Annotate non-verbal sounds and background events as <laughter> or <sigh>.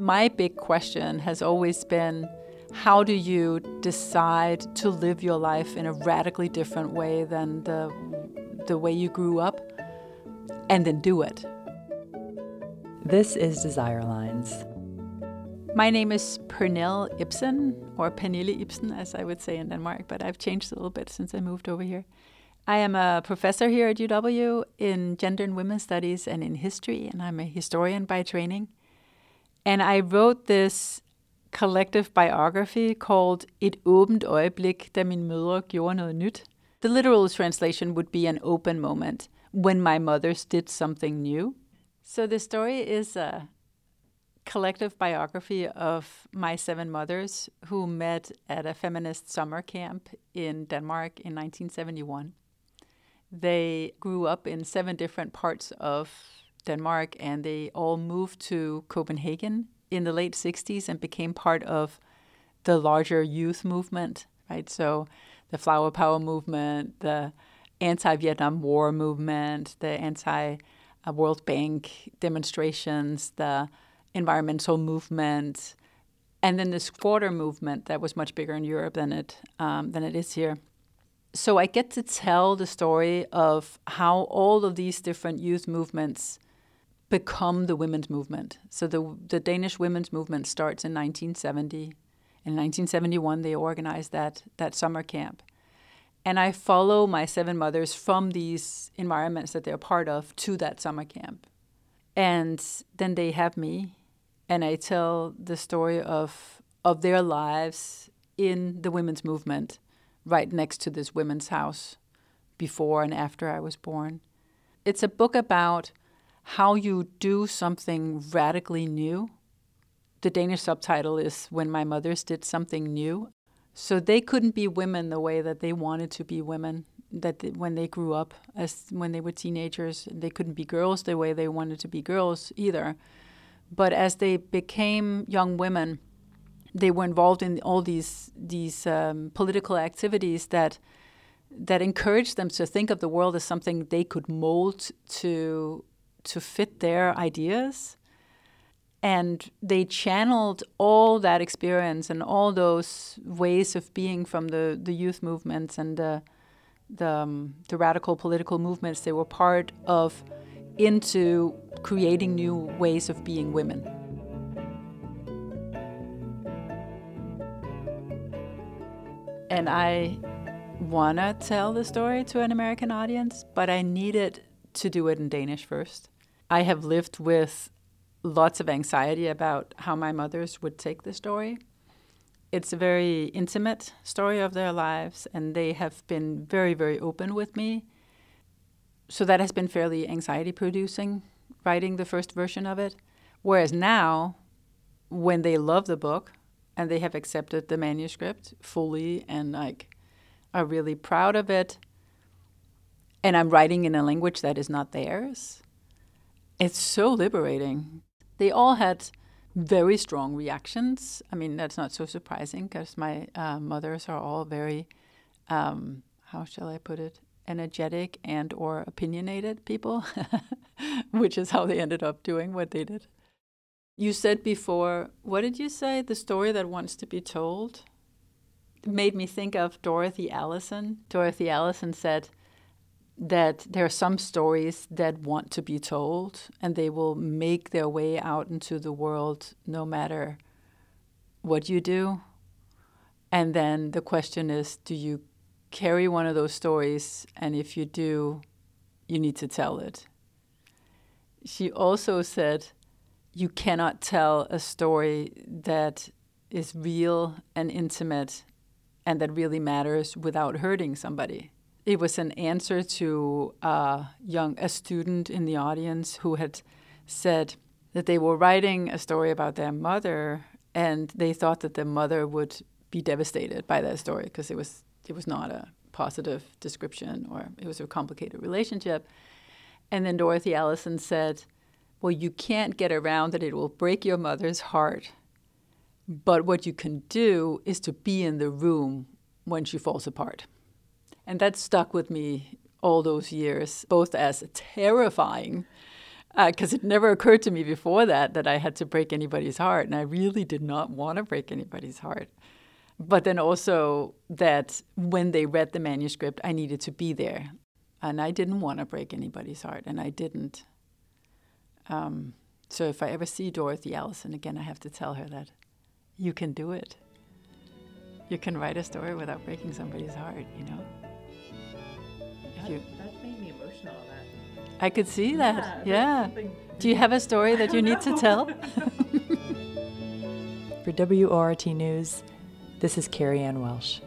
My big question has always been how do you decide to live your life in a radically different way than the, the way you grew up and then do it? This is Desire Lines. My name is Pernille Ipsen, or Pernille Ipsen, as I would say in Denmark, but I've changed a little bit since I moved over here. I am a professor here at UW in gender and women's studies and in history, and I'm a historian by training. And I wrote this collective biography called Et åbent øjeblik, da min mødre gjorde noget nyt. The literal translation would be an open moment when my mothers did something new. So the story is a collective biography of my seven mothers who met at a feminist summer camp in Denmark in 1971. They grew up in seven different parts of Denmark and they all moved to Copenhagen in the late 60s and became part of the larger youth movement, right? So the Flower Power movement, the anti Vietnam War movement, the anti World Bank demonstrations, the environmental movement, and then this squatter movement that was much bigger in Europe than it um, than it is here. So I get to tell the story of how all of these different youth movements become the women's movement. So the the Danish women's movement starts in 1970. In 1971, they organized that that summer camp, and I follow my seven mothers from these environments that they're part of to that summer camp. And then they have me, and I tell the story of, of their lives in the women's movement right next to this women's house before and after I was born. It's a book about how you do something radically new. The Danish subtitle is When My Mothers Did Something New. So they couldn't be women the way that they wanted to be women. That they, when they grew up, as when they were teenagers, they couldn't be girls the way they wanted to be girls either. But as they became young women, they were involved in all these these um, political activities that that encouraged them to think of the world as something they could mold to to fit their ideas and they channeled all that experience and all those ways of being from the, the youth movements and the, the, um, the radical political movements they were part of into creating new ways of being women. And I want to tell the story to an American audience, but I needed to do it in Danish first. I have lived with lots of anxiety about how my mothers would take the story. It's a very intimate story of their lives, and they have been very, very open with me. So that has been fairly anxiety producing, writing the first version of it. Whereas now, when they love the book and they have accepted the manuscript fully and like are really proud of it, and I'm writing in a language that is not theirs, it's so liberating they all had very strong reactions. I mean, that's not so surprising because my uh, mothers are all very, um, how shall I put it, energetic and or opinionated people, <laughs> which is how they ended up doing what they did. You said before, what did you say? The story that wants to be told? Made me think of Dorothy Allison. Dorothy Allison said, that there are some stories that want to be told and they will make their way out into the world no matter what you do. And then the question is do you carry one of those stories? And if you do, you need to tell it. She also said, you cannot tell a story that is real and intimate and that really matters without hurting somebody it was an answer to a young a student in the audience who had said that they were writing a story about their mother and they thought that the mother would be devastated by that story because it was it was not a positive description or it was a complicated relationship. And then Dorothy Allison said well you can't get around that it will break your mother's heart but what you can do is to be in the room when she falls apart and that stuck with me all those years, both as terrifying Because uh, it never occurred to me before that that I had to break anybody's heart, and I really did not want to break anybody's heart. But then also that when they read the manuscript, I needed to be there, and I didn't want to break anybody's heart, and I didn't. Um, so if I ever see Dorothy Allison again, I have to tell her that you can do it. You can write a story without breaking somebody's heart, you know? That, you, that made me emotional. That. I could see that. Yeah. yeah. Do you have a story that you need to tell? <laughs> For WORT News, this is Carrie Ann Welsh.